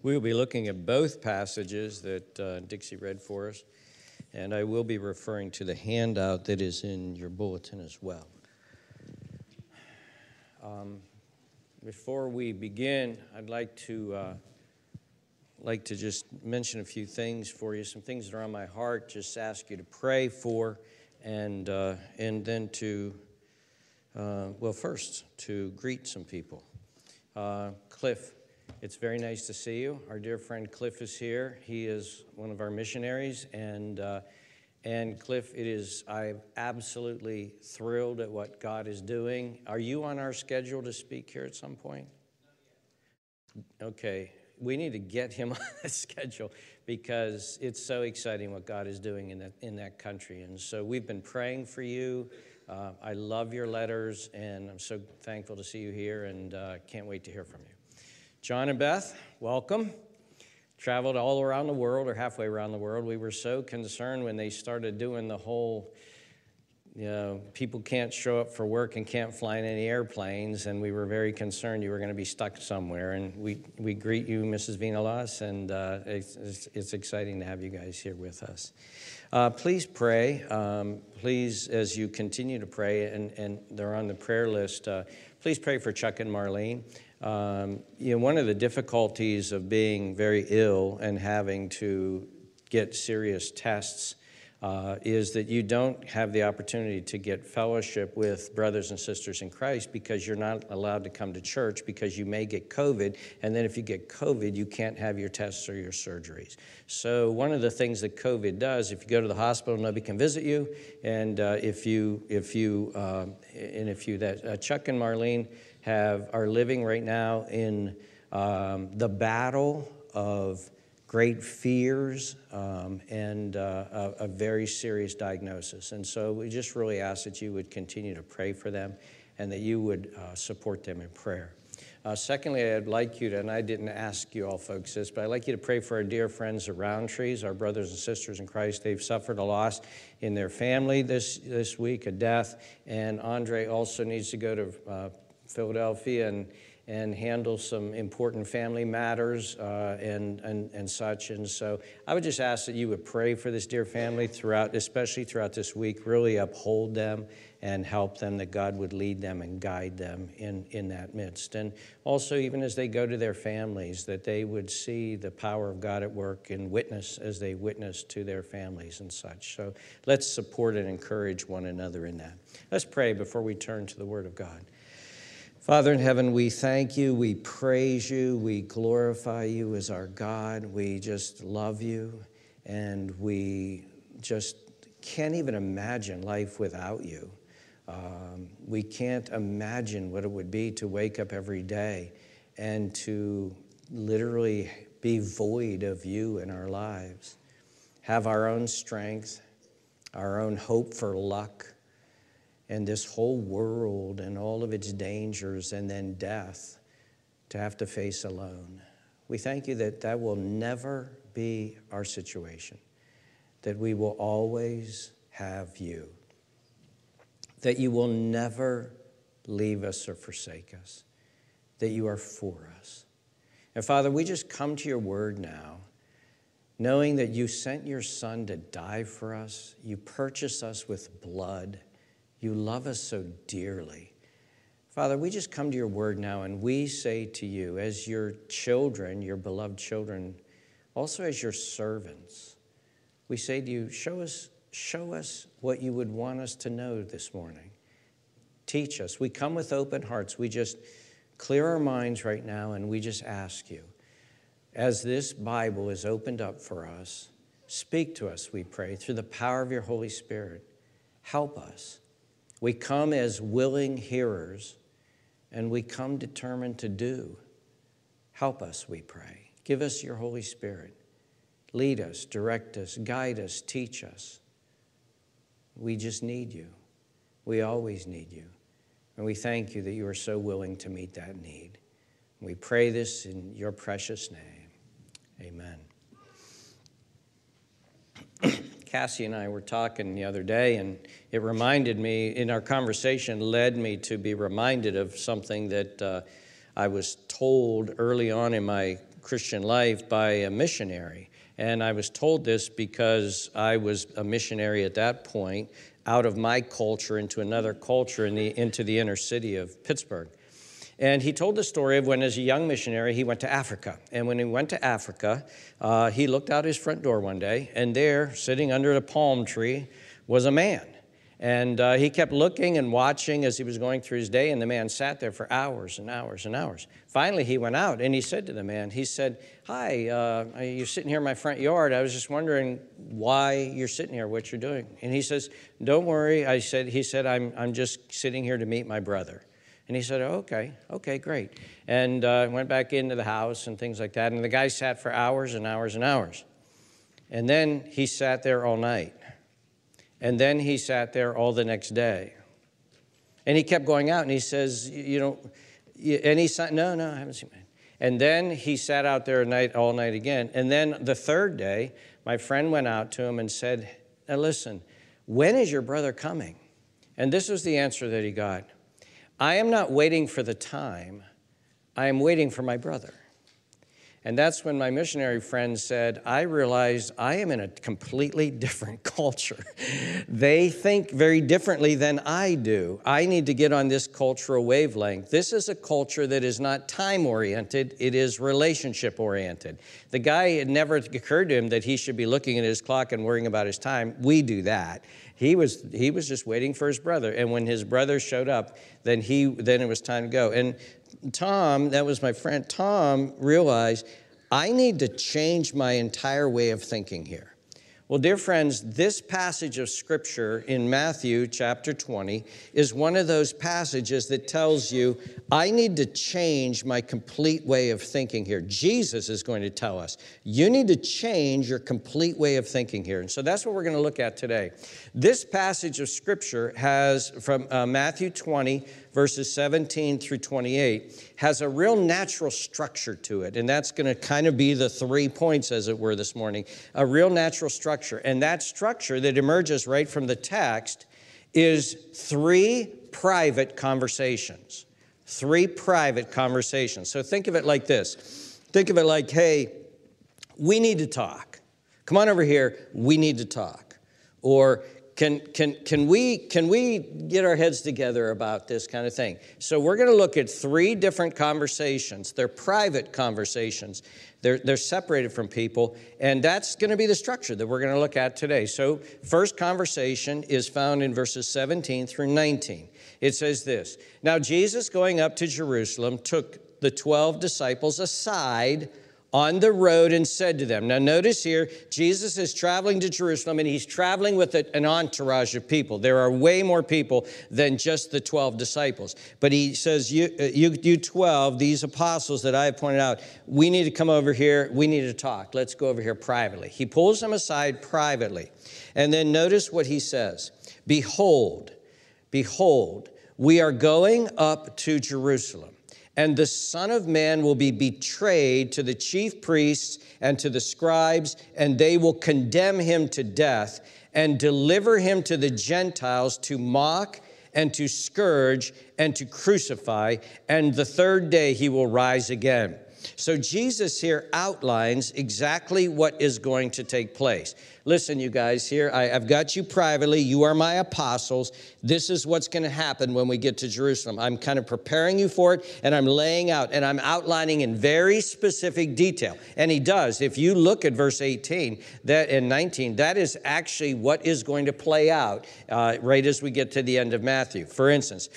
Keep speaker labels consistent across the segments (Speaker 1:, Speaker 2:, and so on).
Speaker 1: We will be looking at both passages that uh, Dixie read for us, and I will be referring to the handout that is in your bulletin as well. Um, before we begin, I'd like to uh, like to just mention a few things for you, some things that are on my heart. Just ask you to pray for, and uh, and then to uh, well, first to greet some people. Uh, Cliff, it's very nice to see you. Our dear friend Cliff is here. He is one of our missionaries, and uh, and Cliff, it is I'm absolutely thrilled at what God is doing. Are you on our schedule to speak here at some point? Okay, we need to get him on the schedule because it's so exciting what God is doing in that in that country. And so we've been praying for you. Uh, I love your letters, and I'm so thankful to see you here, and uh, can't wait to hear from you. John and Beth, welcome. Traveled all around the world or halfway around the world. We were so concerned when they started doing the whole, you know, people can't show up for work and can't fly in any airplanes, and we were very concerned you were going to be stuck somewhere. And we, we greet you, Mrs. Vinalas, and uh, it's, it's, exciting to have you guys here with us. Uh, please pray. Um, please, as you continue to pray, and, and they're on the prayer list, uh, please pray for Chuck and Marlene. Um, you know, one of the difficulties of being very ill and having to get serious tests uh, is that you don't have the opportunity to get fellowship with brothers and sisters in Christ because you're not allowed to come to church because you may get COVID. And then if you get COVID, you can't have your tests or your surgeries. So, one of the things that COVID does, if you go to the hospital, nobody can visit you. And uh, if you, if you, uh, and if you, that, uh, Chuck and Marlene, have, are living right now in um, the battle of great fears um, and uh, a, a, very serious diagnosis. And so we just really ask that you would continue to pray for them and that you would uh, support them in prayer. Uh, secondly, I'd like you to, and I didn't ask you all folks this, but I'd like you to pray for our dear friends at Rowntrees, our brothers and sisters in Christ. They've suffered a loss in their family this, this week, a death, and Andre also needs to go to uh, Philadelphia and, and handle some important family matters uh, and, and, and such. And so I would just ask that you would pray for this dear family throughout, especially throughout this week, really uphold them and help them, that God would lead them and guide them in, in that midst. And also, even as they go to their families, that they would see the power of God at work and witness as they witness to their families and such. So let's support and encourage one another in that. Let's pray before we turn to the Word of God. Father in heaven, we thank you, we praise you, we glorify you as our God. We just love you, and we just can't even imagine life without you. Um, we can't imagine what it would be to wake up every day and to literally be void of you in our lives, have our own strength, our own hope for luck and this whole world and all of its dangers and then death to have to face alone. We thank you that that will never be our situation, that we will always have you, that you will never leave us or forsake us, that you are for us. And Father, we just come to your word now, knowing that you sent your Son to die for us, you purchased us with blood you love us so dearly. Father, we just come to your word now and we say to you, as your children, your beloved children, also as your servants, we say to you, show us, show us what you would want us to know this morning. Teach us. We come with open hearts. We just clear our minds right now and we just ask you, as this Bible is opened up for us, speak to us, we pray, through the power of your Holy Spirit. Help us. We come as willing hearers and we come determined to do. Help us, we pray. Give us your Holy Spirit. Lead us, direct us, guide us, teach us. We just need you. We always need you. And we thank you that you are so willing to meet that need. We pray this in your precious name. Amen. Cassie and I were talking the other day, and it reminded me, in our conversation, led me to be reminded of something that uh, I was told early on in my Christian life by a missionary. And I was told this because I was a missionary at that point out of my culture into another culture in the, into the inner city of Pittsburgh. And he told the story of when, as a young missionary, he went to Africa. And when he went to Africa, uh, he looked out his front door one day, and there, sitting under a palm tree, was a man. And uh, he kept looking and watching as he was going through his day, and the man sat there for hours and hours and hours. Finally, he went out and he said to the man, he said, Hi, uh, you're sitting here in my front yard. I was just wondering why you're sitting here, what you're doing. And he says, Don't worry. I said, he said, I'm, I'm just sitting here to meet my brother. And he said, Okay, okay, great. And uh, went back into the house and things like that. And the guy sat for hours and hours and hours. And then he sat there all night. And then he sat there all the next day. And he kept going out and he says, You know, and he No, no, I haven't seen him. And then he sat out there night, all night again. And then the third day, my friend went out to him and said, listen, when is your brother coming? And this was the answer that he got I am not waiting for the time, I am waiting for my brother. And that's when my missionary friend said, I realized I am in a completely different culture. they think very differently than I do. I need to get on this cultural wavelength. This is a culture that is not time oriented, it is relationship oriented. The guy, it never occurred to him that he should be looking at his clock and worrying about his time. We do that. He was, he was just waiting for his brother. And when his brother showed up, then, he, then it was time to go. And Tom, that was my friend, Tom realized I need to change my entire way of thinking here. Well, dear friends, this passage of scripture in Matthew chapter 20 is one of those passages that tells you I need to change my complete way of thinking here. Jesus is going to tell us you need to change your complete way of thinking here. And so that's what we're going to look at today. This passage of scripture has from uh, Matthew 20, verses 17 through 28, has a real natural structure to it. And that's going to kind of be the three points, as it were, this morning. A real natural structure. And that structure that emerges right from the text is three private conversations. Three private conversations. So think of it like this think of it like, hey, we need to talk. Come on over here, we need to talk. Or can, can, can, we, can we get our heads together about this kind of thing? So, we're going to look at three different conversations. They're private conversations, they're, they're separated from people, and that's going to be the structure that we're going to look at today. So, first conversation is found in verses 17 through 19. It says this Now, Jesus going up to Jerusalem took the 12 disciples aside on the road and said to them. Now, notice here, Jesus is traveling to Jerusalem and he's traveling with an entourage of people. There are way more people than just the 12 disciples. But he says, You, uh, you, you 12, these apostles that I have pointed out, we need to come over here. We need to talk. Let's go over here privately. He pulls them aside privately. And then notice what he says Behold, behold, we are going up to Jerusalem and the Son of Man will be betrayed to the chief priests and to the scribes, and they will condemn him to death and deliver him to the Gentiles to mock and to scourge and to crucify, and the third day he will rise again. So Jesus here outlines exactly what is going to take place. Listen, you guys, here, I, have got you privately. You are my apostles. This is what's going to happen when we get to Jerusalem. I'm kind of preparing you for it, and I'm laying out, and I'm outlining in very specific detail. And he does. If you look at verse 18 that and 19, that is actually what is going to play out uh, right as we get to the end of Matthew. For instance,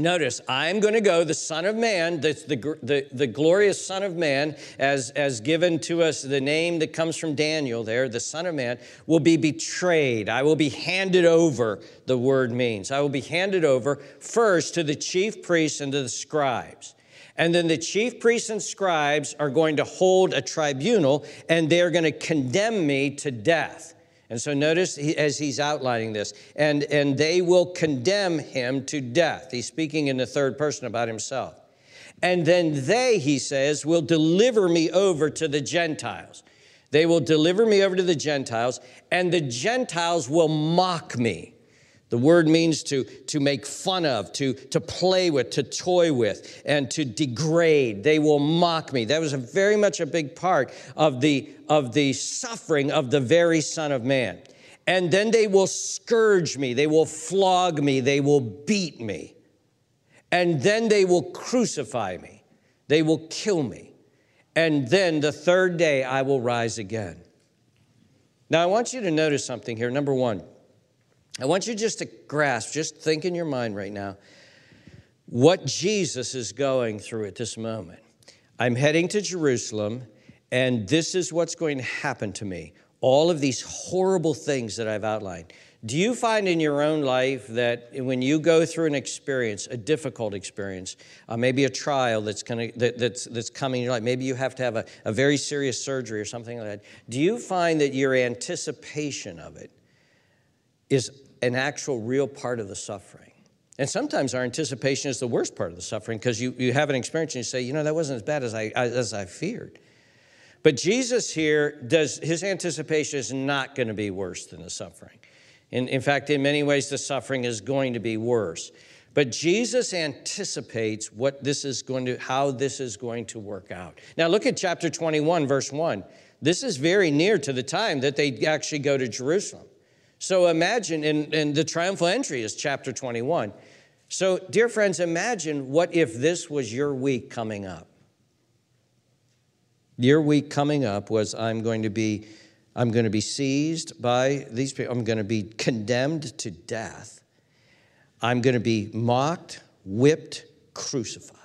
Speaker 1: Notice, I'm going to go, the Son of Man, the, the, the, the, glorious Son of Man, as, as given to us the name that comes from Daniel there, the Son of Man, will be betrayed. I will be handed over, the word means. I will be handed over first to the chief priests and to the scribes. And then the chief priests and scribes are going to hold a tribunal and they're going to condemn me to death. And so notice he, as he's outlining this, and, and they will condemn him to death. He's speaking in the third person about himself. And then they, he says, will deliver me over to the Gentiles. They will deliver me over to the Gentiles, and the Gentiles will mock me. The word means to, to make fun of, to, to play with, to toy with, and to degrade. They will mock me. That was very much a big part of the, of the suffering of the very Son of Man. And then they will scourge me, they will flog me, they will beat me. And then they will crucify me, they will kill me. And then the third day I will rise again. Now, I want you to notice something here. Number one, I want you just to grasp, just think in your mind right now, what Jesus is going through at this moment. I'm heading to Jerusalem, and this is what's going to happen to me. All of these horrible things that I've outlined. Do you find in your own life that when you go through an experience, a difficult experience, uh, maybe a trial that's, gonna, that, that's, that's coming in your life, maybe you have to have a, a very serious surgery or something like that, do you find that your anticipation of it is an actual real part of the suffering. And sometimes our anticipation is the worst part of the suffering because you, you have an experience and you say, you know, that wasn't as bad as I, as I feared. But Jesus here does, his anticipation is not going to be worse than the suffering. In, in fact, in many ways, the suffering is going to be worse. But Jesus anticipates what this is going to, how this is going to work out. Now look at chapter 21, verse 1. This is very near to the time that they actually go to Jerusalem. So imagine, and, the triumphal entry is chapter 21. So, dear friends, imagine what if this was your week coming up. Your week coming up was I'm going to be I'm going to be seized by these people. I'm going to be condemned to death. I'm going to be mocked, whipped, crucified.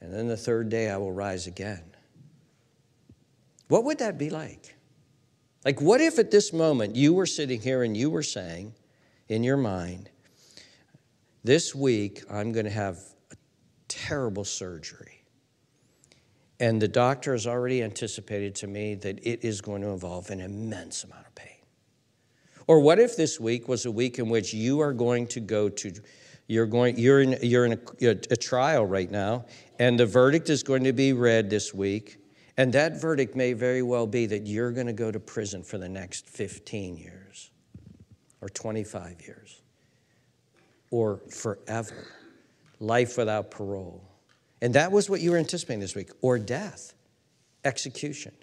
Speaker 1: And then the third day I will rise again. What would that be like? Like, what if at this moment you were sitting here and you were saying in your mind, this week I'm going to have a terrible surgery. And the doctor has already anticipated to me that it is going to involve an immense amount of pain. Or what if this week was a week in which you are going to go to, you're, going, you're in, you're in a, a trial right now, and the verdict is going to be read this week, and that verdict may very well be that you're going to go to prison for the next 15 years or 25 years or forever, life without parole. And that was what you were anticipating this week, or death, execution.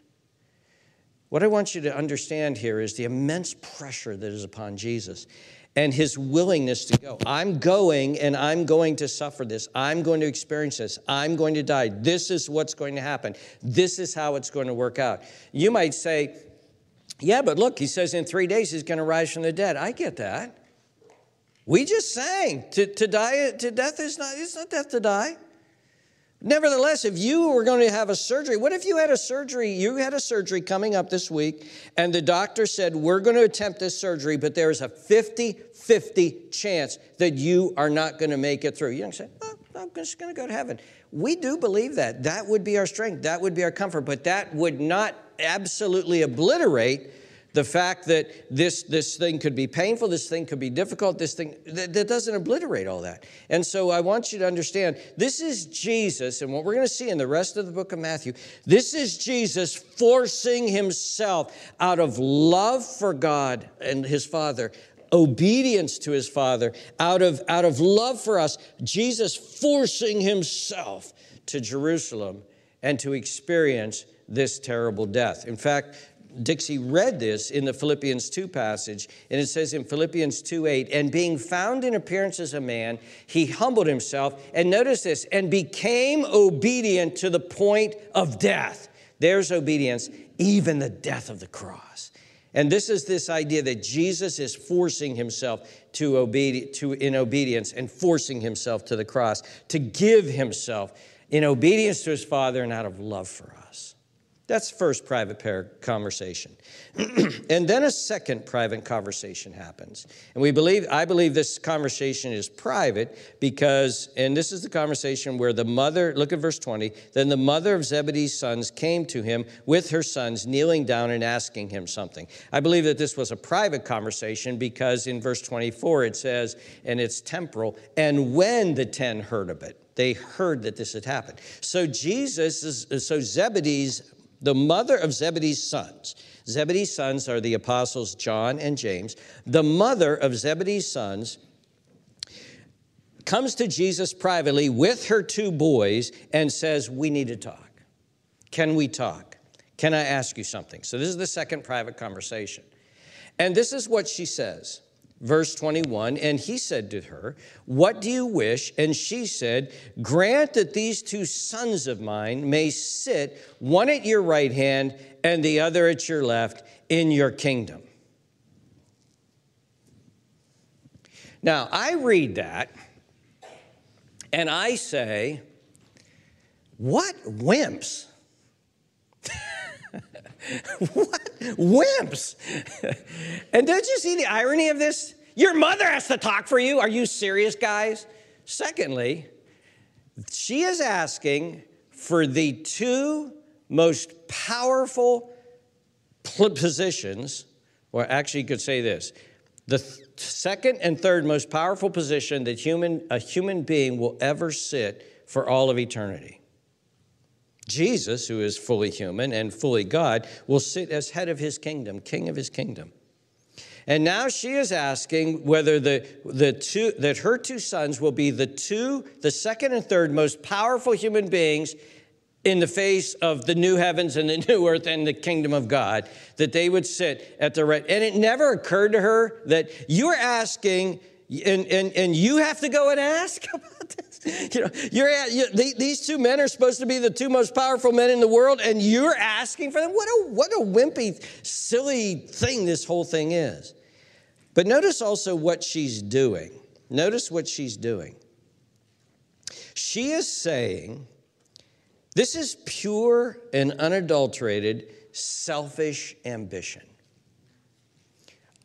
Speaker 1: What I want you to understand here is the immense pressure that is upon Jesus and his willingness to go. I'm going and I'm going to suffer this. I'm going to experience this. I'm going to die. This is what's going to happen. This is how it's going to work out. You might say, yeah, but look, he says in three days he's going to rise from the dead. I get that. We just sang to, to die to death is not it's not death to die. Nevertheless, if you were going to have a surgery, what if you had a surgery? You had a surgery coming up this week, and the doctor said, We're going to attempt this surgery, but there's a 50 50 chance that you are not going to make it through. You don't say, well, I'm just going to go to heaven. We do believe that. That would be our strength, that would be our comfort, but that would not absolutely obliterate the fact that this, this thing could be painful, this thing could be difficult, this thing, that, that doesn't obliterate all that. And so I want you to understand this is Jesus, and what we're going to see in the rest of the book of Matthew, this is Jesus forcing himself out of love for God and his Father, obedience to his Father, out of, out of love for us, Jesus forcing himself to Jerusalem and to experience this terrible death. In fact, Dixie read this in the Philippians 2 passage, and it says in Philippians 2 8, and being found in appearance as a man, he humbled himself, and notice this, and became obedient to the point of death. There's obedience, even the death of the cross. And this is this idea that Jesus is forcing himself to, obedi- to in obedience and forcing himself to the cross, to give himself in obedience to his Father and out of love for us. That's first private conversation. and then a second private conversation happens. And we believe, I believe this conversation is private because, and this is the conversation where the mother, look at verse 20, then the mother of Zebedee's sons came to him with her sons, kneeling down and asking him something. I believe that this was a private conversation because in verse 24 it says, and it's temporal, and when the ten heard of it, they heard that this had happened. So Jesus, is, so Zebedee's the mother of Zebedee's sons. Zebedee's sons are the apostles John and James. The mother of Zebedee's sons comes to Jesus privately with her two boys and says, We need to talk. Can we talk? Can I ask you something? So, this is the second private conversation. And this is what she says. Verse 21 And he said to her, What do you wish? And she said, Grant that these two sons of mine may sit, one at your right hand and the other at your left, in your kingdom. Now, I read that and I say, What wimps? what wimps? and don't you see the irony of this? Your mother has to talk for you. Are you serious, guys? Secondly, she is asking for the two most powerful positions, or actually, you could say this the th- second and third most powerful position that human, a human being will ever sit for all of eternity. Jesus, who is fully human and fully God, will sit as head of his kingdom, king of his kingdom. And now she is asking whether the, the two, that her two sons will be the two, the second and third most powerful human beings in the face of the new heavens and the new earth and the kingdom of God, that they would sit at the right. And it never occurred to her that you're asking, and, and, and you have to go and ask You know, you're at, you, these two men are supposed to be the two most powerful men in the world, and you're asking for them. What a, what a wimpy, silly thing this whole thing is. But notice also what she's doing. Notice what she's doing. She is saying, this is pure and unadulterated selfish ambition.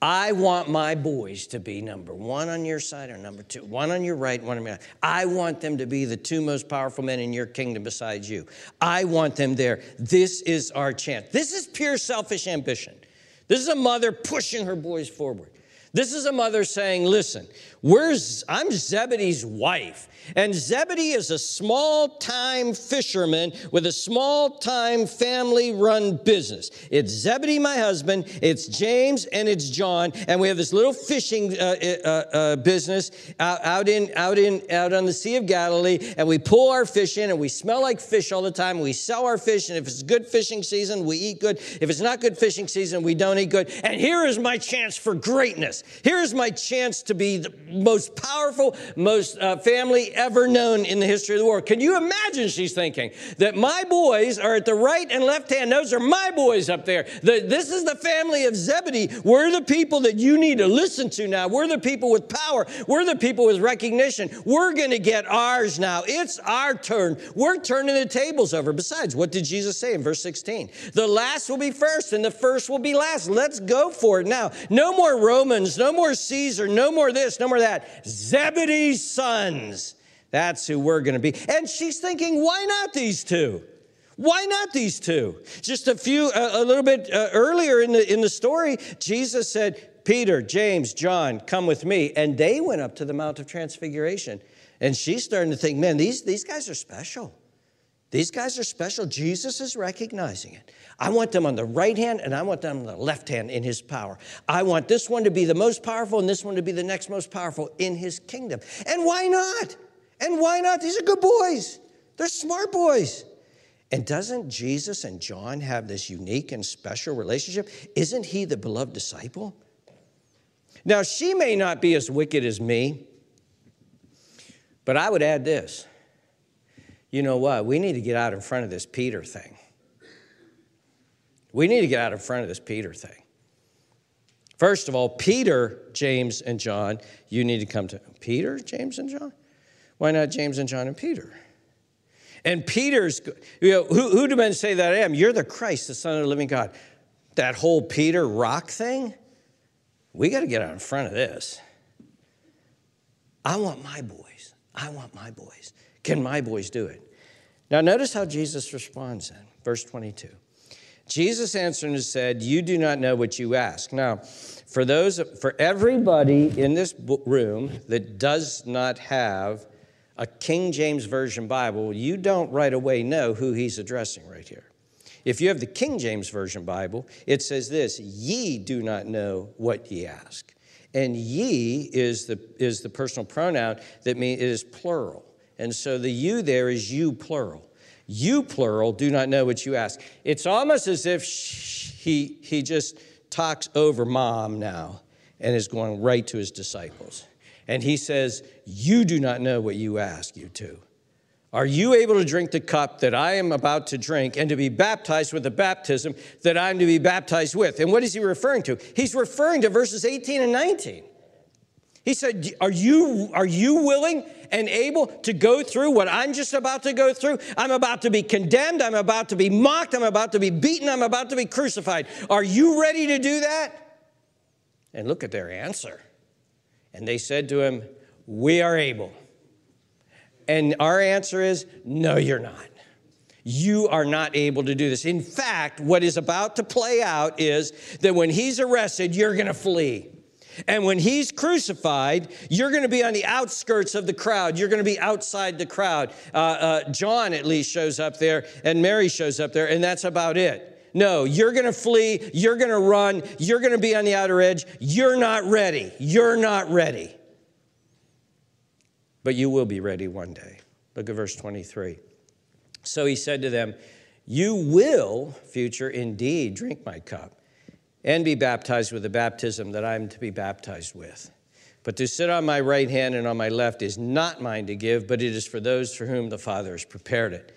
Speaker 1: I want my boys to be number one on your side or number two, one on your right, one on your left. I want them to be the two most powerful men in your kingdom besides you. I want them there. This is our chance. This is pure selfish ambition. This is a mother pushing her boys forward. This is a mother saying, Listen, I'm Zebedee's wife, and Zebedee is a small time fisherman with a small time family run business. It's Zebedee, my husband, it's James, and it's John, and we have this little fishing uh, uh, uh, business out, out, in, out, in, out on the Sea of Galilee, and we pull our fish in, and we smell like fish all the time. We sell our fish, and if it's good fishing season, we eat good. If it's not good fishing season, we don't eat good. And here is my chance for greatness. Here is my chance to be the most powerful, most uh, family ever known in the history of the world. Can you imagine she's thinking that my boys are at the right and left hand? Those are my boys up there. The, this is the family of Zebedee. We're the people that you need to listen to now. We're the people with power. We're the people with recognition. We're going to get ours now. It's our turn. We're turning the tables over. Besides, what did Jesus say in verse 16? The last will be first and the first will be last. Let's go for it now. No more Romans, no more Caesar, no more this, no more that. Zebedee's sons. That's who we're going to be. And she's thinking, why not these two? Why not these two? Just a few, a, a little bit uh, earlier in the, in the story, Jesus said, Peter, James, John, come with me. And they went up to the Mount of Transfiguration. And she's starting to think, man, these, these guys are special. These guys are special. Jesus is recognizing it. I want them on the right hand and I want them on the left hand in his power. I want this one to be the most powerful and this one to be the next most powerful in his kingdom. And why not? And why not? These are good boys. They're smart boys. And doesn't Jesus and John have this unique and special relationship? Isn't he the beloved disciple? Now, she may not be as wicked as me, but I would add this. You know what? We need to get out in front of this Peter thing. We need to get out in front of this Peter thing. First of all, Peter, James, and John, you need to come to Peter, James, and John? Why not James and John and Peter? And Peter's, you know, who, who do men say that I am? You're the Christ, the Son of the living God. That whole Peter rock thing, we got to get out in front of this. I want my boys. I want my boys. Can my boys do it? Now, notice how Jesus responds then. Verse 22. Jesus answered and said, You do not know what you ask. Now, for those, for everybody in this room that does not have a King James Version Bible, you don't right away know who he's addressing right here. If you have the King James Version Bible, it says this Ye do not know what ye ask. And ye is the, is the personal pronoun that means it is plural. And so the you there is you plural. You plural do not know what you ask. It's almost as if he, he just talks over mom now and is going right to his disciples. And he says, You do not know what you ask, you two. Are you able to drink the cup that I am about to drink and to be baptized with the baptism that I'm to be baptized with? And what is he referring to? He's referring to verses 18 and 19. He said, Are you, are you willing and able to go through what I'm just about to go through? I'm about to be condemned. I'm about to be mocked. I'm about to be beaten. I'm about to be crucified. Are you ready to do that? And look at their answer. And they said to him, We are able. And our answer is no, you're not. You are not able to do this. In fact, what is about to play out is that when he's arrested, you're going to flee. And when he's crucified, you're going to be on the outskirts of the crowd. You're going to be outside the crowd. Uh, uh, John, at least, shows up there, and Mary shows up there, and that's about it. No, you're going to flee. You're going to run. You're going to be on the outer edge. You're not ready. You're not ready but you will be ready one day. Look at verse 23. So he said to them, You will, future, indeed drink my cup and be baptized with the baptism that I'm to be baptized with. But to sit on my right hand and on my left is not mine to give, but it is for those for whom the Father has prepared it.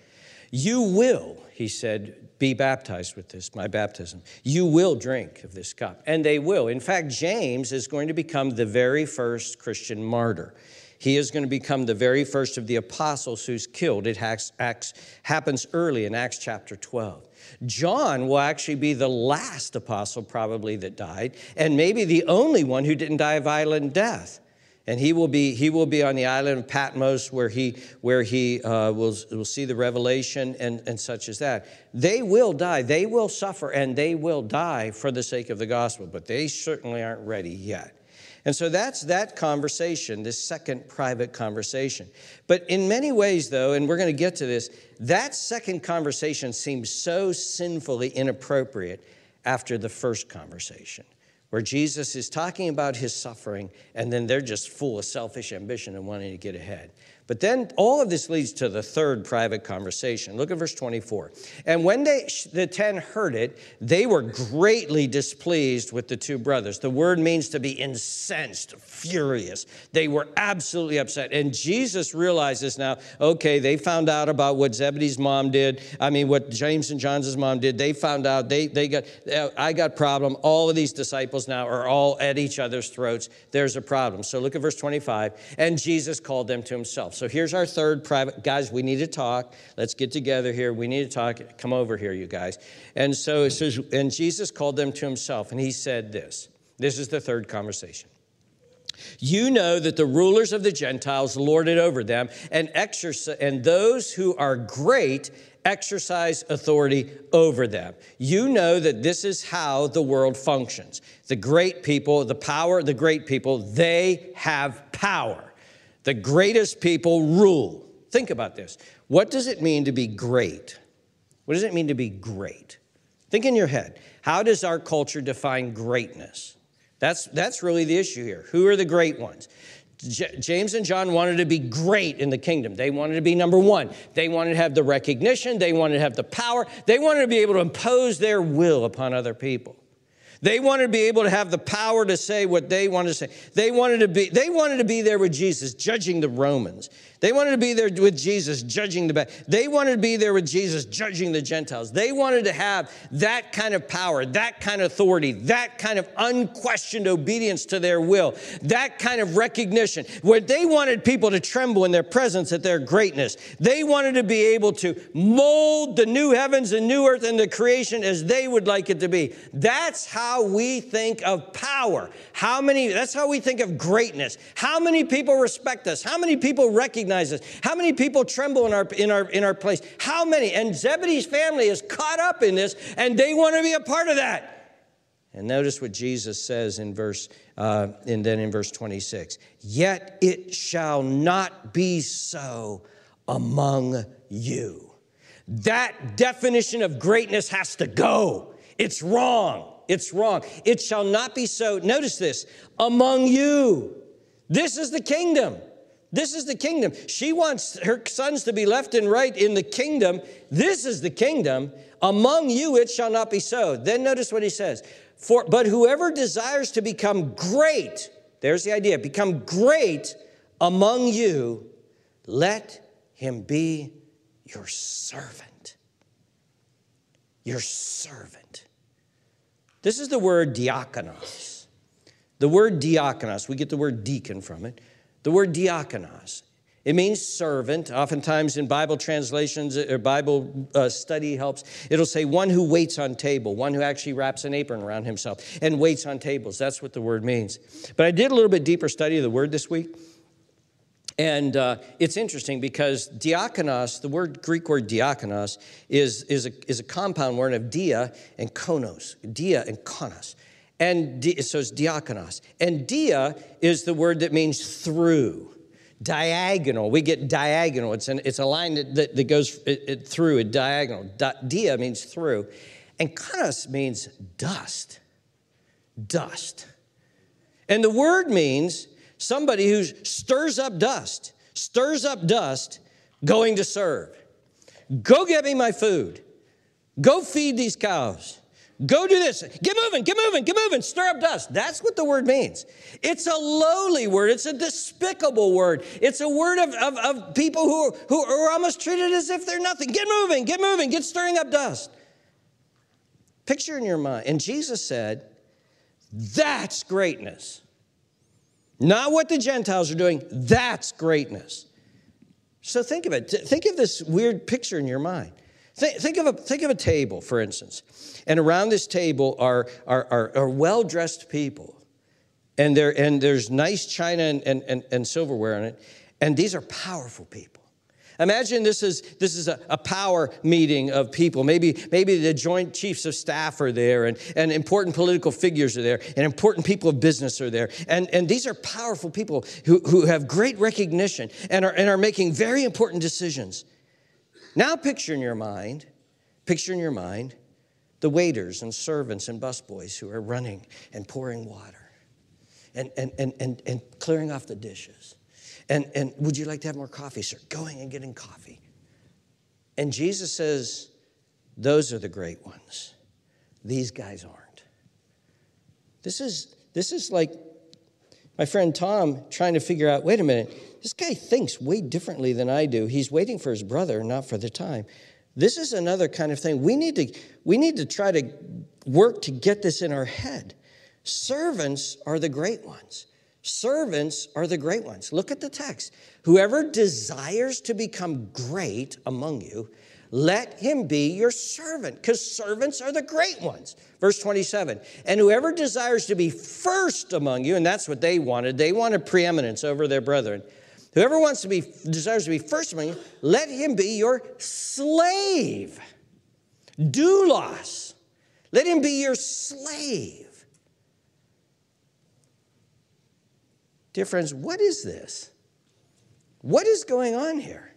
Speaker 1: You will, he said, be baptized with this, my baptism. You will drink of this cup. And they will. In fact, James is going to become the very first Christian martyr. He is going to become the very first of the apostles who's killed. It happens early in Acts chapter 12. John will actually be the last apostle, probably, that died, and maybe the only one who didn't die a violent death. And he will be, he will be on the island of Patmos where he, where he uh, will, will see the revelation and, and such as that. They will die, they will suffer, and they will die for the sake of the gospel, but they certainly aren't ready yet. And so that's that conversation, this second private conversation. But in many ways, though, and we're going to get to this, that second conversation seems so sinfully inappropriate after the first conversation, where Jesus is talking about his suffering, and then they're just full of selfish ambition and wanting to get ahead. But then all of this leads to the third private conversation. Look at verse 24. And when they, the ten heard it, they were greatly displeased with the two brothers. The word means to be incensed, furious. They were absolutely upset. And Jesus realizes now, okay, they found out about what Zebedee's mom did. I mean, what James and John's mom did. They found out, they, they got, uh, I got problem. All of these disciples now are all at each other's throats. There's a problem. So look at verse 25. And Jesus called them to himself. So here's our third private. Guys, we need to talk. Let's get together here. We need to talk. Come over here, you guys. And so it says, and Jesus called them to himself, and he said this. This is the third conversation. You know that the rulers of the Gentiles lord it over them, and, exercise, and those who are great exercise authority over them. You know that this is how the world functions. The great people, the power, the great people, they have power. The greatest people rule. Think about this. What does it mean to be great? What does it mean to be great? Think in your head. How does our culture define greatness? That's, that's really the issue here. Who are the great ones? J- James and John wanted to be great in the kingdom. They wanted to be number one. They wanted to have the recognition. They wanted to have the power. They wanted to be able to impose their will upon other people. They wanted to be able to have the power to say what they wanted to say. They wanted to be, they wanted to be there with Jesus, judging the Romans. They wanted to be there with Jesus, judging the bad. They wanted to be there with Jesus, judging the Gentiles. They wanted to have that kind of power, that kind of authority, that kind of unquestioned obedience to their will, that kind of recognition, where they wanted people to tremble in their presence at their greatness. They wanted to be able to mold the new heavens and new earth and the creation as they would like it to be. That's how we think of power. How many, that's how we think of greatness. How many people respect us? How many people recognize recognize us? How many people tremble in our, in our, in our place? How many? And Zebedee's family is caught up in this and they want to be a part of that. And notice what Jesus says in verse, uh, and then in verse 26. Yet it shall not be so among you. That definition of greatness has to go. It's wrong. It's wrong. It shall not be so. Notice this among you. This is the kingdom. This is the kingdom. She wants her sons to be left and right in the kingdom. This is the kingdom. Among you it shall not be so. Then notice what he says. For but whoever desires to become great, there's the idea, become great among you, let him be your servant. Your servant. This is the word diakonos. The word diakonos, we get the word deacon from it. The word diakonos, it means servant. Oftentimes in Bible translations or Bible uh, study helps, it'll say one who waits on table, one who actually wraps an apron around himself and waits on tables. That's what the word means. But I did a little bit deeper study of the word this week. And uh, it's interesting because diakonos, the word Greek word diakonos, is, is, a, is a compound word of dia and konos, dia and konos. And di, so it's diakonos. And dia is the word that means through, diagonal. We get diagonal. It's, an, it's a line that, that, that goes it, it, through, a diagonal. dia means through. And konos means dust. Dust. And the word means somebody who stirs up dust, stirs up dust going to serve. Go get me my food. Go feed these cows. Go do this. Get moving, get moving, get moving, stir up dust. That's what the word means. It's a lowly word, it's a despicable word. It's a word of, of, of people who, who are almost treated as if they're nothing. Get moving, get moving, get stirring up dust. Picture in your mind. And Jesus said, That's greatness. Not what the Gentiles are doing, that's greatness. So think of it. Think of this weird picture in your mind. Think, think, of, a, think of a table, for instance, and around this table are, are, are, are well dressed people, and, there, and there's nice china and, and, and, and silverware in it, and these are powerful people. Imagine this is, this is a, a, power meeting of people. Maybe, maybe the joint chiefs of staff are there, and, and important political figures are there, and important people of business are there. And, and these are powerful people who, who have great recognition and are, and are making very important decisions. Now picture in your mind, picture in your mind the waiters and servants and busboys who are running and pouring water and, and, and, and, and clearing off the dishes. And, and would you like to have more coffee, sir? Going and getting coffee. And Jesus says, Those are the great ones. These guys aren't. This is, this is like my friend Tom trying to figure out wait a minute, this guy thinks way differently than I do. He's waiting for his brother, not for the time. This is another kind of thing. We need to, we need to try to work to get this in our head. Servants are the great ones. Servants are the great ones. Look at the text. Whoever desires to become great among you, let him be your servant, because servants are the great ones. Verse 27 And whoever desires to be first among you, and that's what they wanted, they wanted preeminence over their brethren. Whoever wants to be, desires to be first among you, let him be your slave. Doulos. Let him be your slave. Dear friends, what is this? What is going on here?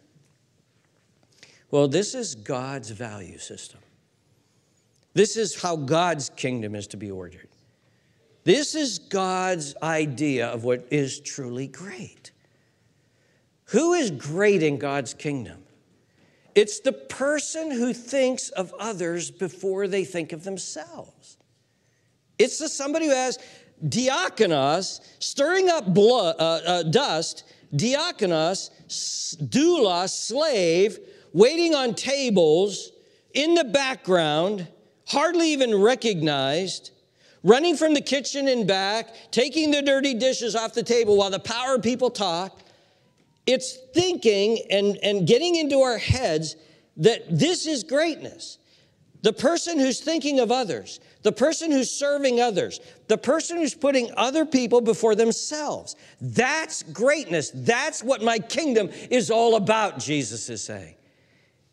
Speaker 1: Well, this is God's value system. This is how God's kingdom is to be ordered. This is God's idea of what is truly great. Who is great in God's kingdom? It's the person who thinks of others before they think of themselves. It's the somebody who has diakonos, stirring up blood, uh, uh, dust, diakonos, doulos, slave, waiting on tables, in the background, hardly even recognized, running from the kitchen and back, taking the dirty dishes off the table while the power people talk. It's thinking and, and getting into our heads that this is greatness. The person who's thinking of others, the person who's serving others, the person who's putting other people before themselves. That's greatness. That's what my kingdom is all about, Jesus is saying.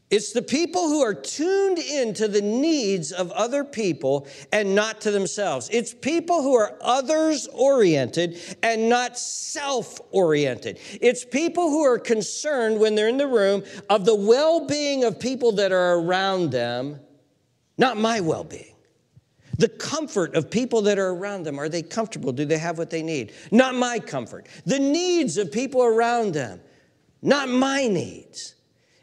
Speaker 1: It's the people who are tuned into the needs of other people and not to themselves. It's people who are others oriented and not self oriented. It's people who are concerned when they're in the room of the well being of people that are around them, not my well being. The comfort of people that are around them. Are they comfortable? Do they have what they need? Not my comfort. The needs of people around them, not my needs.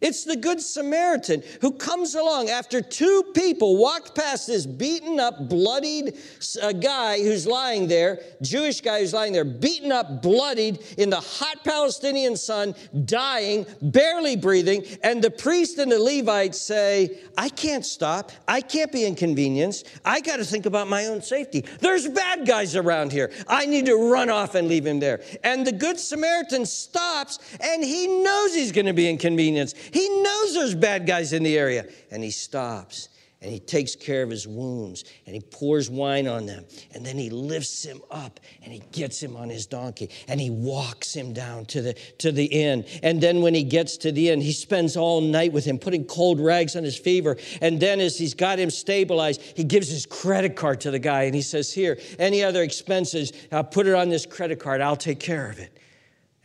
Speaker 1: It's the Good Samaritan who comes along after two people walked past this beaten up, bloodied uh, guy who's lying there, Jewish guy who's lying there, beaten up, bloodied in the hot Palestinian sun, dying, barely breathing. And the priest and the Levite say, I can't stop. I can't be inconvenienced. I got to think about my own safety. There's bad guys around here. I need to run off and leave him there. And the Good Samaritan stops and he knows he's going to be inconvenienced. He knows there's bad guys in the area. And he stops and he takes care of his wounds and he pours wine on them. And then he lifts him up and he gets him on his donkey and he walks him down to the, to the inn. And then when he gets to the inn, he spends all night with him, putting cold rags on his fever. And then as he's got him stabilized, he gives his credit card to the guy and he says, Here, any other expenses, I'll put it on this credit card, I'll take care of it.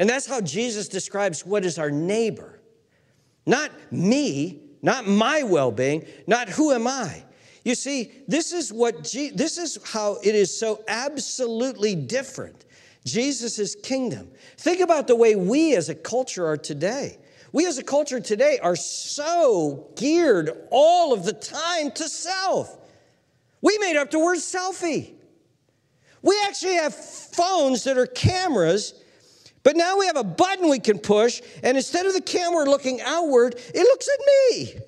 Speaker 1: And that's how Jesus describes what is our neighbor. Not me, not my well being, not who am I. You see, this is what Je- this is how it is so absolutely different. Jesus' kingdom. Think about the way we as a culture are today. We as a culture today are so geared all of the time to self. We made up the word selfie. We actually have phones that are cameras but now we have a button we can push, and instead of the camera looking outward, it looks at me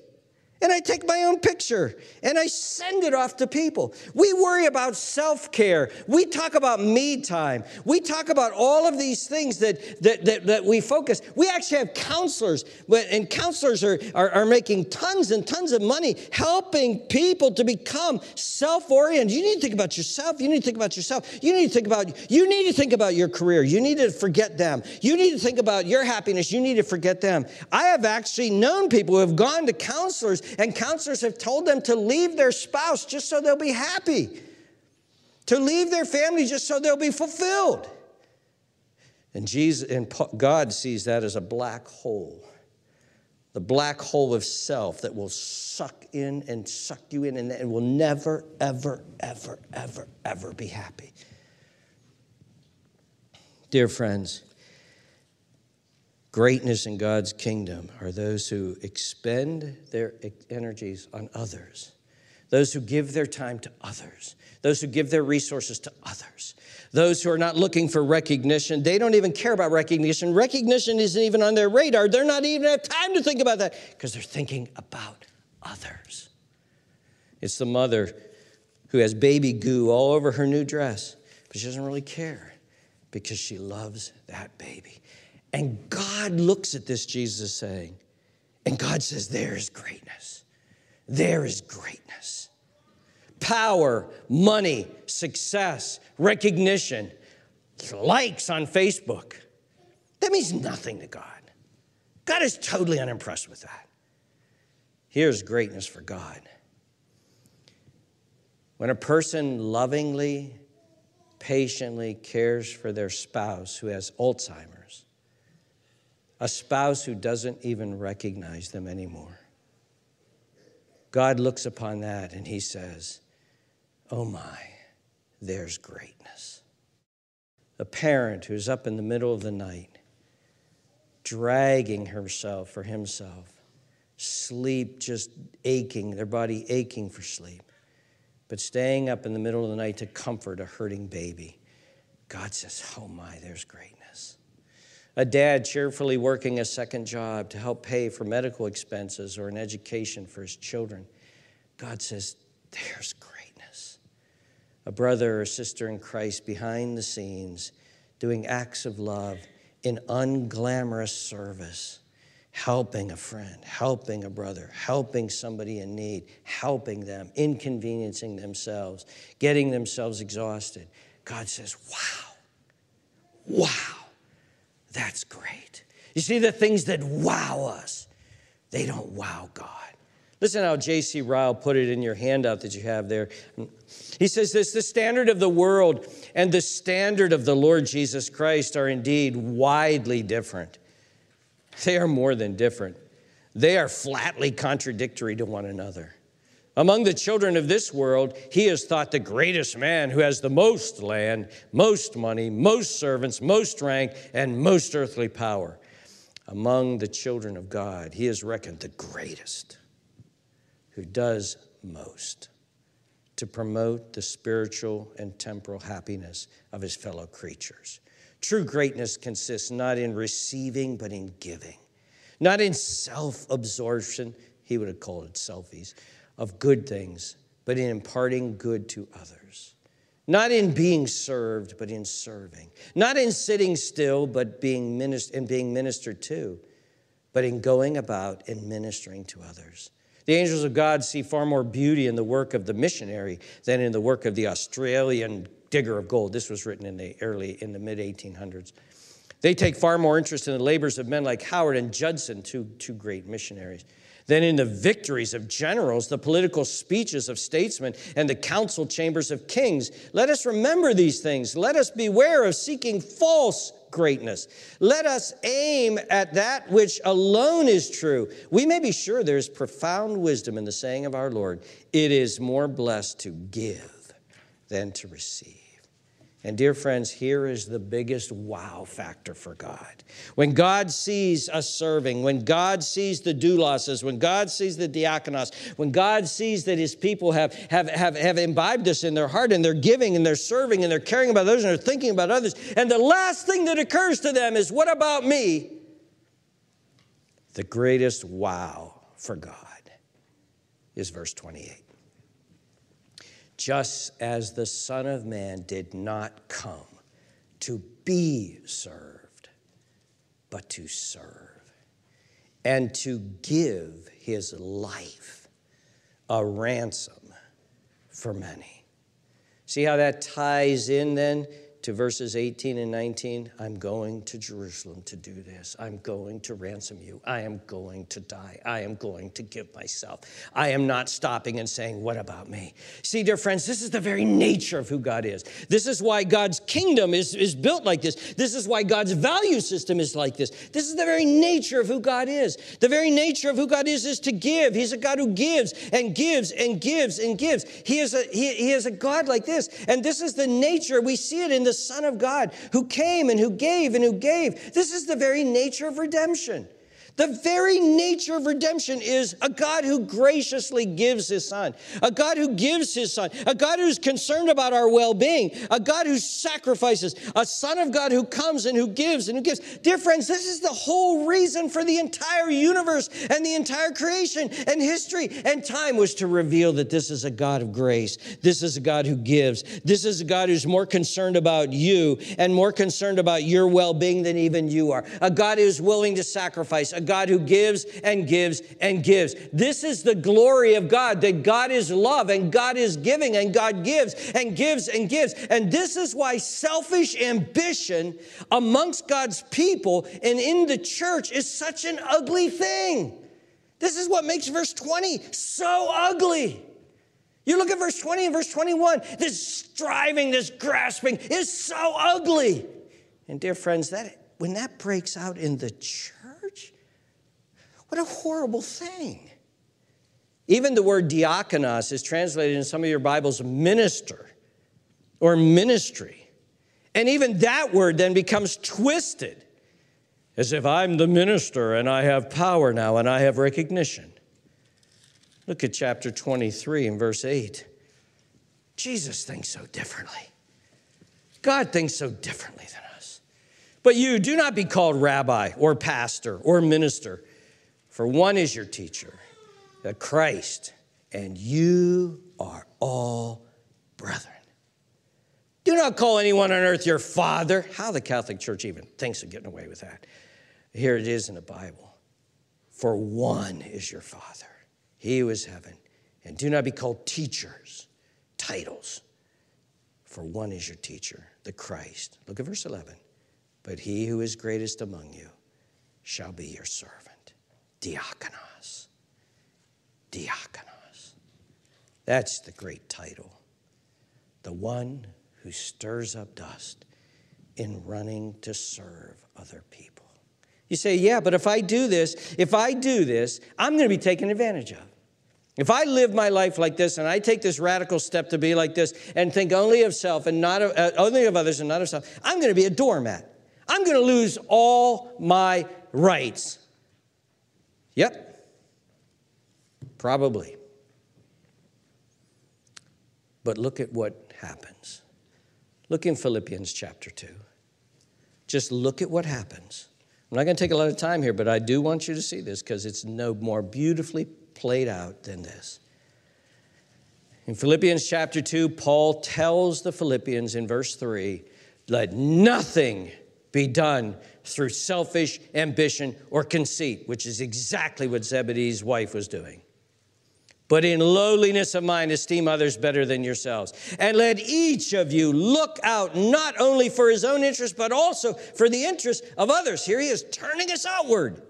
Speaker 1: and I take my own picture and I send it off to people. We worry about self care. We talk about me time. We talk about all of these things that, that, that, that we focus. We actually have counselors, and counselors are, are, are making tons and tons of money helping people to become self oriented. You need to think about yourself. You need to think about yourself. You need to think about, you need to think about your career. You need to forget them. You need to think about your happiness. You need to forget them. I have actually known people who have gone to counselors and counselors have told them to leave their spouse just so they'll be happy, to leave their family just so they'll be fulfilled. And Jesus and God sees that as a black hole. The black hole of self that will suck in and suck you in and, will never, ever, ever, ever, ever be happy. Dear friends, Greatness in God's kingdom are those who expend their energies on others, those who give their time to others, those who give their resources to others, those who are not looking for recognition. They don't even care about recognition. Recognition isn't even on their radar. They're not even have time to think about that because they're thinking about others. It's the mother who has baby goo all over her new dress, but she doesn't really care because she loves that baby. And God looks at this, Jesus saying, and God says, There is greatness. There is greatness. Power, money, success, recognition, likes on Facebook. That means nothing to God. God is totally unimpressed with that. Here's greatness for God. When a person lovingly, patiently cares for their spouse who has Alzheimer's, a spouse who doesn't even recognize them anymore. God looks upon that and he says, Oh my, there's greatness. A parent who's up in the middle of the night, dragging herself or himself, sleep just aching, their body aching for sleep, but staying up in the middle of the night to comfort a hurting baby. God says, Oh my, there's greatness a dad cheerfully working a second job to help pay for medical expenses or an education for his children. God says, There's greatness. A brother or sister in Christ behind the scenes doing acts of love in unglamorous service, helping a friend, helping a brother, helping somebody in need, helping them, inconveniencing themselves, getting themselves exhausted. God says, Wow, wow. That's great. You see, the things that wow us, They don't wow God. Listen how J.C. Ryle put it in your handout that you have there. He says this the standard of the world and the standard of the Lord Jesus Christ are indeed widely different. They are more than different, they are flatly contradictory to one another. Among the children of this world, he is thought the greatest man who has the most land, most money, most servants, most rank, and most earthly power. Among the children of God, he is reckoned the greatest who does most to promote the spiritual and temporal happiness of his fellow creatures. True greatness consists not in receiving, but in giving, not in self absorption, he would have called it selfies, of good things, but in imparting good to others. Not in being served, but in serving. Not in sitting still, but being ministered and being ministered to, but in going about and ministering to others. The angels of God see far more beauty in the work of the missionary than in the work of the Australian digger of gold. This was written in the early, in the mid 1800s. They take far more interest in the labors of men like Howard and Judson, two, two great missionaries, than in the victories of generals, the political speeches of statesmen, and the council chambers of kings. Let us remember these things. Let us beware of seeking false greatness. Let us aim at that which alone is true. We may be sure there is profound wisdom in the saying of our Lord it is more blessed to give than to receive. And dear friends, here is the biggest wow factor for God. When God sees us serving, when God sees the douloses, when God sees the diakonos, when God sees that his people have, have, have, have imbibed us in their heart and they're giving and they're serving and they're caring about others and they're thinking about others, and the last thing that occurs to them is, What about me? The greatest wow for God is verse 28 just as the Son of Man did not come to be served, but to serve, and to give his life a ransom for many. See how that ties in then to verses 18 and 19 I'm going to Jerusalem to do this. I'm going to ransom you. I am going to die. I am going to give myself. I am not stopping and saying, What about me? See, dear friends, this is the very nature of who God is. This is why God's kingdom is, is built like this. This is why God's value system is like this. This is the very nature of who God is. The very nature of who God is is to give. He's a God who gives and gives and gives and gives. He is a, he, he is a God like this. And this is the nature. We see it in the the Son of God who came and who gave and who gave. This is the very nature of redemption. The very nature of redemption is a God who graciously gives his son, a God who gives his son, a God who's concerned about our well being, a God who sacrifices, a son of God who comes and who gives and who gives. Dear friends, this is the whole reason for the entire universe and the entire creation and history and time was to reveal that this is a God of grace. This is a God who gives. This is a God who's more concerned about you and more concerned about your well being than even you are. A God who's willing to sacrifice, God who gives and gives and gives. This is the glory of God, that God is love and God is giving and God gives and gives and gives. And this is why selfish ambition amongst God's people and in the church is such an ugly thing. This is what makes verse 20 so ugly. You look at verse 20 and verse 21, this striving, this grasping is so ugly. And dear friends, that when that breaks out in the church, what a horrible thing. Even the word diakonos is translated in some of your Bibles minister or ministry. And even that word then becomes twisted as if I'm the minister and I have power now and I have recognition. Look at chapter 23 and verse 8. Jesus thinks so differently. God thinks so differently than us. But you do not be called rabbi or pastor or minister for one is your teacher, the Christ, and you are all brethren. Do not call anyone on earth your father. How the Catholic Church even thinks of getting away with that. Here it is in the Bible. For one is your father, he who is heaven. And do not be called teachers, titles. For one is your teacher, the Christ. Look at verse 11. But he who is greatest among you shall be your servant. Diakonos. Diakonos. That's the great title. The one who stirs up dust in running to serve other people. You say, yeah, but if I do this, if I do this, I'm going to be taken advantage of. If I live my life like this and I take this radical step to be like this and think only of self and not of, uh, only of others and not of self, I'm going to be a doormat. I'm going to lose all my rights. Yep. Probably. But look at what happens. Look in Philippians chapter 2. Just look at what happens. I'm not going to take a lot of time here, but I do want you to see this because it's no more beautifully played out than this. In Philippians chapter 2, Paul tells the Philippians in verse 3 let nothing be done through selfish ambition or conceit, which is exactly what Zebedee's wife was doing. But in lowliness of mind, esteem others better than yourselves. And let each of you look out not only for his own interest, but also for the interest of others. Here he is turning us outward.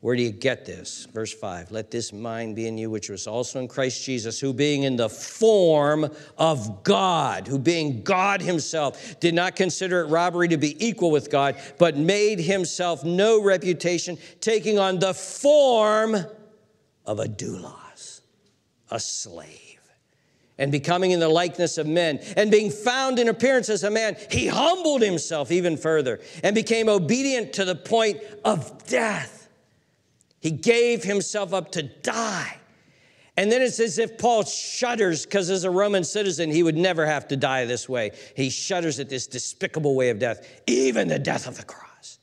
Speaker 1: Where do you get this? Verse 5 Let this mind be in you, which was also in Christ Jesus, who being in the form of God, who being God himself, did not consider it robbery to be equal with God, but made himself no reputation, taking on the form of a doulos, a slave. And becoming in the likeness of men, and being found in appearance as a man, he humbled himself even further and became obedient to the point of death he gave himself up to die. And then it's as if Paul shudders because, as a Roman citizen, he would never have to die this way. He shudders at this despicable way of death, even the death of the cross.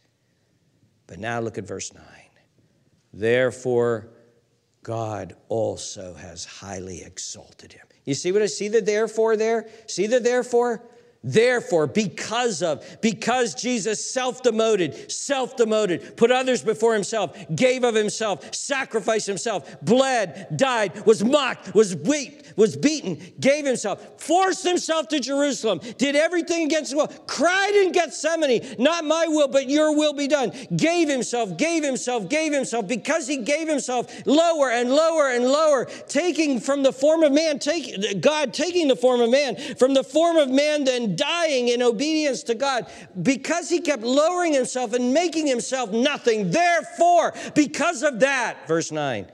Speaker 1: But now look at verse 9. Therefore, God also has highly exalted him. You see what I see the therefore there? See the therefore? Therefore, because of, because Jesus self demoted, self demoted, put others before himself, gave of himself, sacrificed himself, bled, died, was mocked, was beat, was beaten, gave himself, forced himself to Jerusalem, did everything against the will, cried in Gethsemane, not my will, but your will be done, gave himself, gave himself, gave himself, because he gave himself lower and lower and lower, taking from the form of man, God taking the form of man, from the form of man, then dying in obedience to God because he kept lowering himself and making himself nothing. Therefore, because of that, verse 9,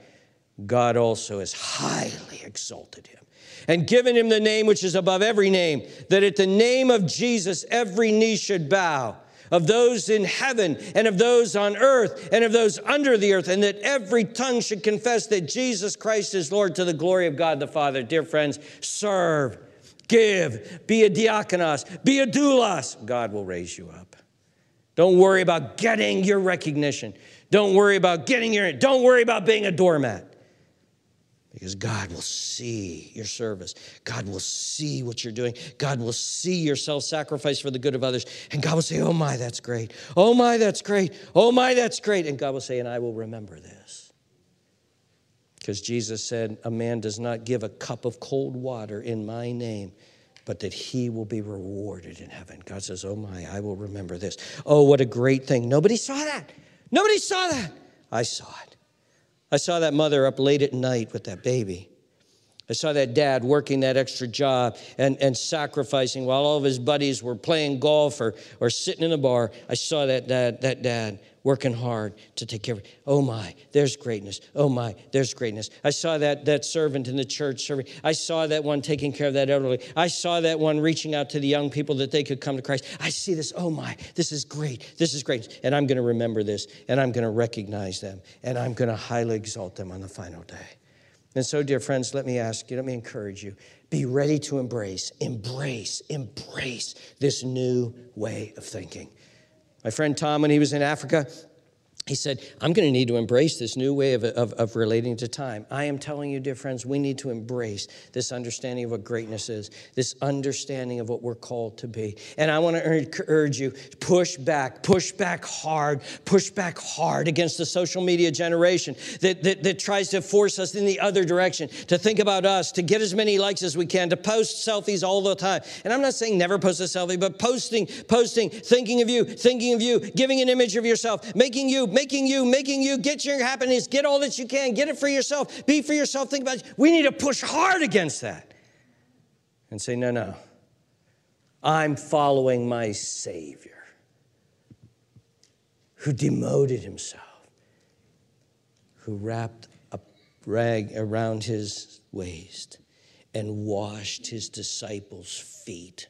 Speaker 1: God also has highly exalted him and given him the name which is above every name, that at the name of Jesus every knee should bow of those in heaven and of those on earth and of those under the earth, and that every tongue should confess that Jesus Christ is Lord to the glory of God the Father. Dear friends, serve Give, be a diakonos, be a doulos. God will raise you up. Don't worry about getting your recognition. Don't worry about getting your, don't worry about being a doormat. Because God will see your service. God will see what you're doing. God will see your self sacrifice for the good of others. And God will say, Oh my, that's great. Oh my, that's great. Oh my, that's great. And God will say, And I will remember this. Because Jesus said, A man does not give a cup of cold water in my name, but that he will be rewarded in heaven. God says, Oh my, I will remember this. Oh, what a great thing. Nobody saw that. Nobody saw that. I saw it. I saw that mother up late at night with that baby. I saw that dad working that extra job and, and sacrificing while all of his buddies were playing golf or, or sitting in a bar. I saw that dad, that dad working hard to take care of. Oh my, there's greatness. Oh my, there's greatness. I saw that, that servant in the church serving. I saw that one taking care of that elderly. I saw that one reaching out to the young people that they could come to Christ. I see this. Oh my, this is great. This is great. And I'm going to remember this and I'm going to recognize them and I'm going to highly exalt them on the final day. And so, dear friends, let me ask you, let me encourage you be ready to embrace, embrace, embrace this new way of thinking. My friend Tom, when he was in Africa, he said, I'm going to need to embrace this new way of, of, of, relating to time. I am telling you, dear friends, we need to embrace this understanding of what greatness is, this understanding of what we're called to be. And I want to urge you push back, push back hard, push back hard against the social media generation that, that, that tries to force us in the other direction, to think about us, to get as many likes as we can, to post selfies all the time. And I'm not saying never post a selfie, but posting, posting, thinking of you, thinking of you, giving an image of yourself, making you making you, making you, get your happiness, get all that you can, get it for yourself, be for yourself, think about it. We need to push hard against that and say, no, no. I'm following my Savior who demoted himself, who wrapped a rag around his waist and washed his disciples' feet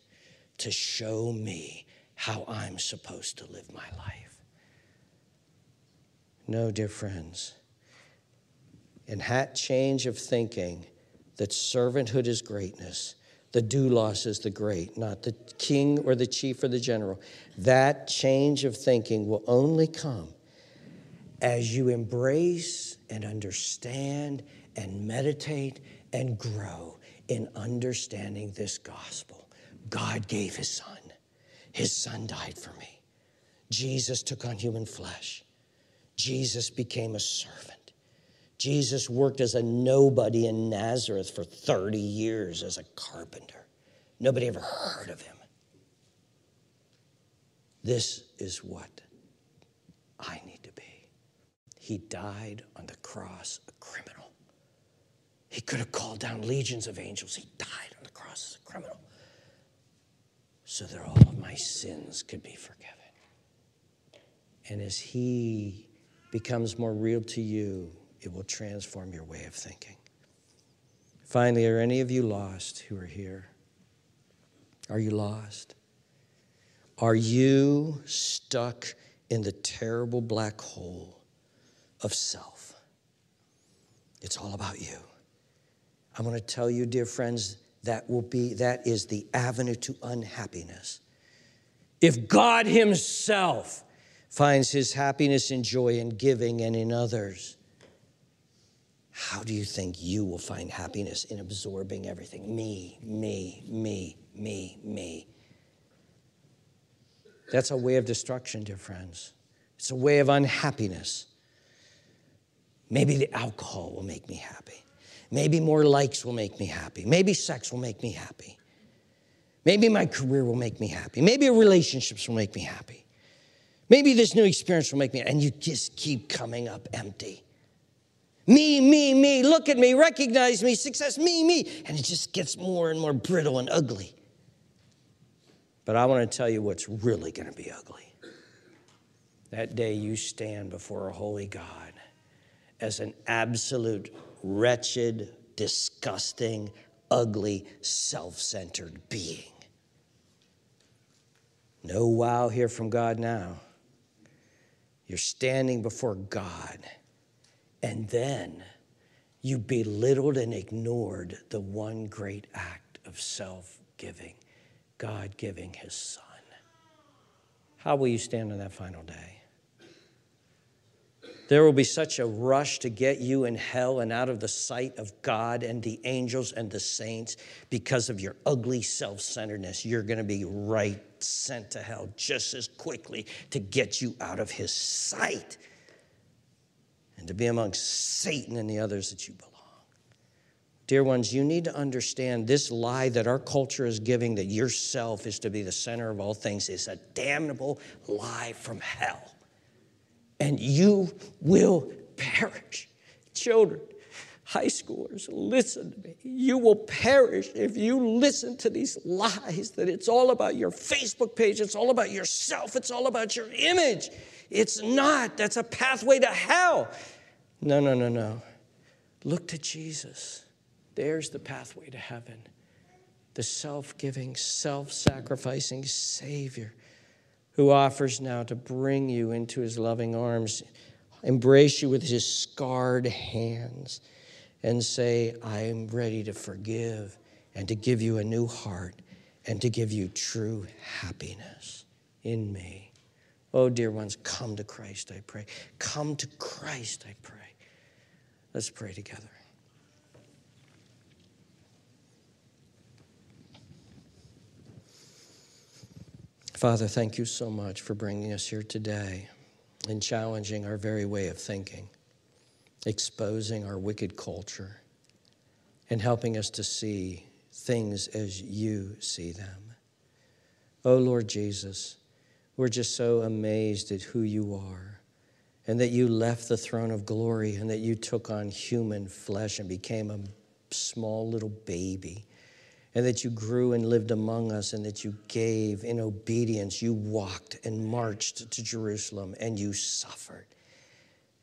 Speaker 1: to show me how I'm supposed to live my life. No, dear friends, in that change of thinking that servanthood is greatness, the doulos is the great, not the king or the chief or the general. That change of thinking will only come as you embrace and understand and meditate and grow in understanding this gospel. God gave his son. His son died for me. Jesus took on human flesh. Jesus became a servant. Jesus worked as a nobody in Nazareth for 30 years as a carpenter. Nobody ever heard of him. This is what I need to be. He died on the cross, a criminal. He could have called down legions of angels. He died on the cross as a criminal so that all of my sins could be forgiven. And as He becomes more real to you, it will transform your way of thinking. Finally, are any of you lost who are here? Are you lost? Are you stuck in the terrible black hole of self? It's all about you. I'm going to tell you, dear friends, that will be that is the avenue to unhappiness. If God himself finds his happiness and joy in giving and in others, how do you think you will find happiness in absorbing everything? Me, me, me, me, me. That's a way of destruction, dear friends. It's a way of unhappiness. Maybe the alcohol will make me happy. Maybe more likes will make me happy. Maybe sex will make me happy. Maybe my career will make me happy. Maybe relationships will make me happy. Maybe this new experience will make me, and you just keep coming up empty. Me, me, me, look at me, recognize me, success, me, me. And it just gets more and more brittle and ugly. But I want to tell you what's really going to be ugly. That day you stand before a holy God as an absolute, wretched, disgusting, ugly, self centered being. No wow here from God now. You're standing before God, and then you belittled and ignored the one great act of self giving God giving his son. How will you stand on that final day? There will be such a rush to get you in hell and out of the sight of God and the angels and the saints because of your ugly self centeredness. You're going to be right sent to hell just as quickly to get you out of his sight and to be among Satan and the others that you belong. Dear ones, you need to understand this lie that our culture is giving that yourself is to be the center of all things is a damnable lie from hell. And you will perish. Children, high schoolers, listen to me. You will perish if you listen to these lies that it's all about your Facebook page, it's all about yourself, it's all about your image. It's not. That's a pathway to hell. No, no, no, no. Look to Jesus. There's the pathway to heaven. The self giving, self sacrificing Savior who offers now to bring you into his loving arms, embrace you with his scarred hands, and say, I am ready to forgive and to give you a new heart and to give you true happiness in me. Oh, dear ones, come to Christ, I pray. Come to Christ, I pray. Let's pray together. Father, thank you so much for bringing us here today and challenging our very way of thinking, exposing our wicked culture, and helping us to see things as you see them. Oh, Lord Jesus, we're just so amazed at who you are and that you left the throne of glory and that you took on human flesh and became a small little baby and that you grew and lived among us, and that you gave in obedience. You walked and marched to Jerusalem, and you suffered,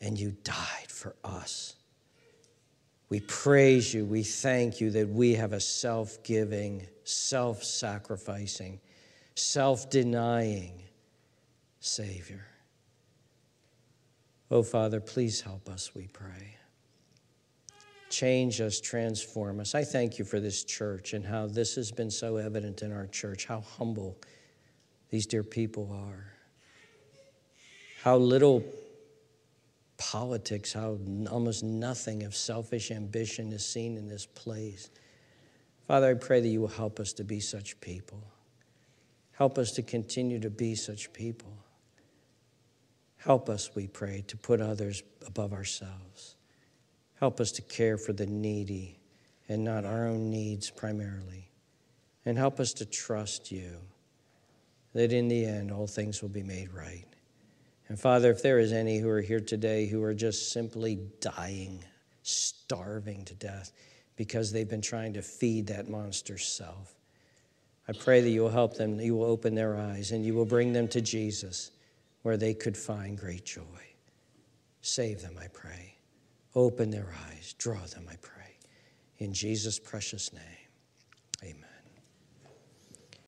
Speaker 1: and you died for us. We praise you. We thank you that we have a self giving, self sacrificing, self denying Savior. Oh, Father, please help us, we pray change us, transform us. I thank you for this church and how this has been so evident in our church, how humble these dear people are, how little politics, how almost nothing of selfish ambition is seen in this place. Father, I pray that you will help us to be such people. Help us to continue to be such people. Help us, we pray, to put others above ourselves. Help us to care for the needy and not our own needs primarily. And help us to trust you that in the end all things will be made right. And Father, if there is any who are here today who are just simply dying, starving to death because they've been trying to feed that monster self, I pray that you will help them, you will open their eyes, and you will bring them to Jesus where they could find great joy. Save them, I pray. Open their eyes, draw them, I pray. In Jesus' precious name.